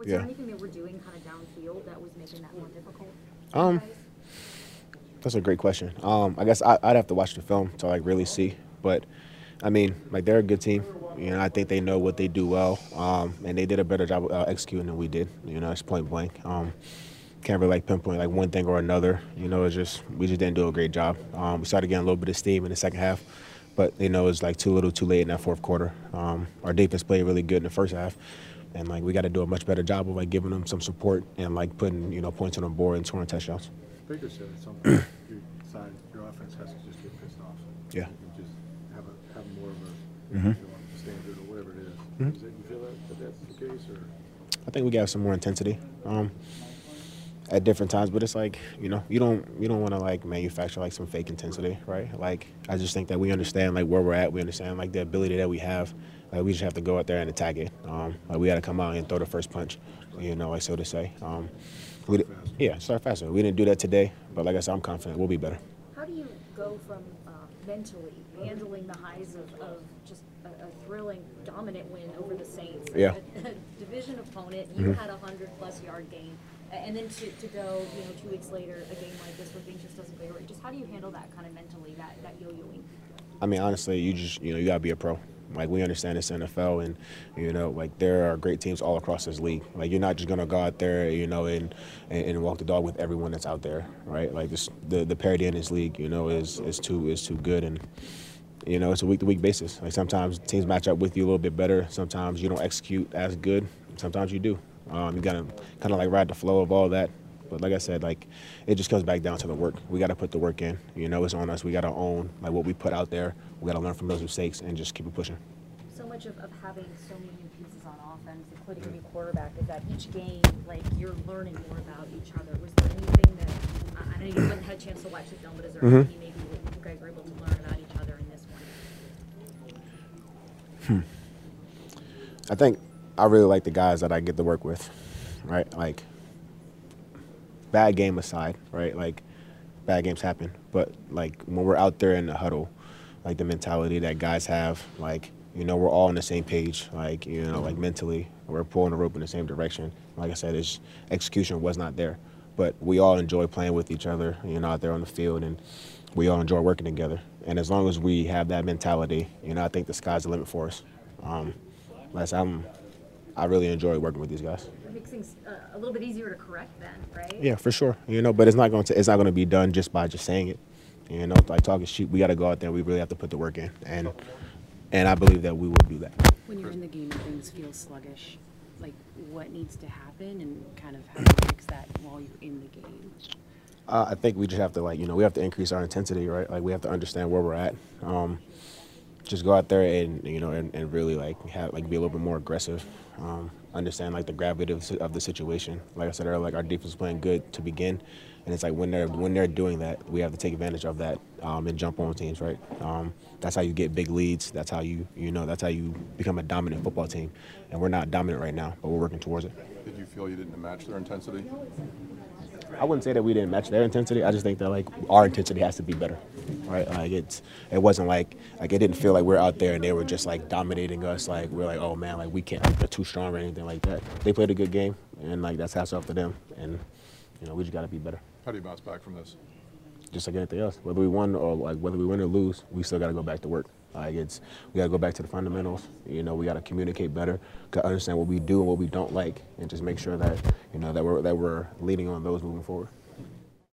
Was Yeah. there anything they were doing kind of downfield that was making that more difficult? Um. That's a great question. Um, I guess I, I'd have to watch the film to like really see, but I mean, like they're a good team. You know, I think they know what they do well, um, and they did a better job uh, executing than we did. You know, it's point blank. Um, can't really like pinpoint like one thing or another. You know, it's just we just didn't do a great job. Um, we started getting a little bit of steam in the second half, but you know it was like too little, too late in that fourth quarter. Um, our defense played really good in the first half, and like we got to do a much better job of like giving them some support and like putting you know points on the board and scoring touchdowns. Baker said at some point your side, your offense has to just get pissed off. Yeah. Just have a, have more of a Mhm. you know, standard or whatever it is. Mhm. Is it, you feel that, that that's the case or? I think we got some more intensity um, at different times, but it's like you know you don't you don't want to like manufacture like some fake intensity, right? Like I just think that we understand like where we're at, we understand like the ability that we have. Like we just have to go out there and attack it. Um, like we got to come out and throw the first punch, you know, like so to say. Um, we fast. yeah, start faster. We didn't do that today, but like I said, I'm confident we'll be better. How do you go from uh, mentally handling the highs of, of just a, a thrilling, dominant win over the Saints? Yeah. A, a division opponent, you Mhm. had a hundred plus yard game, and then to, to go, you know, two weeks later, a game like this where things just doesn't go right. Just how do you handle that kind of mentally, that, that yo-yoing? I mean, honestly, you just you know you gotta be a pro. Like we understand it's NFL, and you know, like there are great teams all across this league. Like you're not just gonna go out there, you know, and and, and walk the dog with everyone that's out there, right? Like this, the the parity in this league, you know, is is too is too good, and you know, it's a week to week basis. Like sometimes teams match up with you a little bit better. Sometimes you don't execute as good. Sometimes you do. Um, you gotta kind of like ride the flow of all that. But like I said, like it just comes back down to the work. We got to put the work in. You know, it's on us. We got to own like what we put out there. We got to learn from those mistakes and just keep it pushing. So much of, of having so many new pieces on offense, including a new quarterback, is that each game, like, you're learning more about each other. Was there anything that, I I know you haven't had a chance to watch the film, but is there Mhm. anything maybe you guys were able to learn about each other in this one? Hmm. I think I really like the guys that I get to work with, right? Like, bad game aside, right? Like, bad games happen, but like when we're out there in the huddle, like the mentality that guys have, like you know, we're all on the same page, like you know, like mentally, we're pulling the rope in the same direction. Like I said, his execution was not there, but we all enjoy playing with each other, you know, out there on the field, and we all enjoy working together. And as long as we have that mentality, you know, I think the sky's the limit for us. Um, like I'm, I really enjoy working with these guys. It makes things uh, a little bit easier to correct then, right? Yeah, for sure. You know, but it's not going to it's not going to be done just by just saying it. You know, like talking shit, we got to go out there. and We really have to put the work in, and and I believe that we will do that. When you're in the game and things feel sluggish, like what needs to happen and kind of how do you fix that while you're in the game? Uh, I think we just have to like you know we have to increase our intensity, right? Like we have to understand where we're at. Um, just go out there and you know and, and really like have like be a little bit more aggressive. Um, understand like the gravity of, the of the situation. Like I said earlier, like our defense is playing good to begin, and it's like when they're when they're doing that, we have to take advantage of that um, and jump on teams, right? Um, that's how you get big leads. That's how you you know that's how you become a dominant football team, and we're not dominant right now, but we're working towards it. Did you feel you didn't match their intensity? I wouldn't say that we didn't match their intensity. I just think that like our intensity has to be better, right? Like it's it wasn't like like it didn't feel like we're out there and they were just like dominating us. Like we're like oh man, like we can't, like, they're too strong or anything like that. They played a good game and like that's hats off to them. And you know we just got to be better, How do you bounce back from this? just like anything else. Whether we won or like whether we win or lose, we still got to go back to work. Like it's we got to go back to the fundamentals. You know we got to communicate better, to understand what we do and what we don't like, and just make sure that you know that we're that we're leading on those moving forward.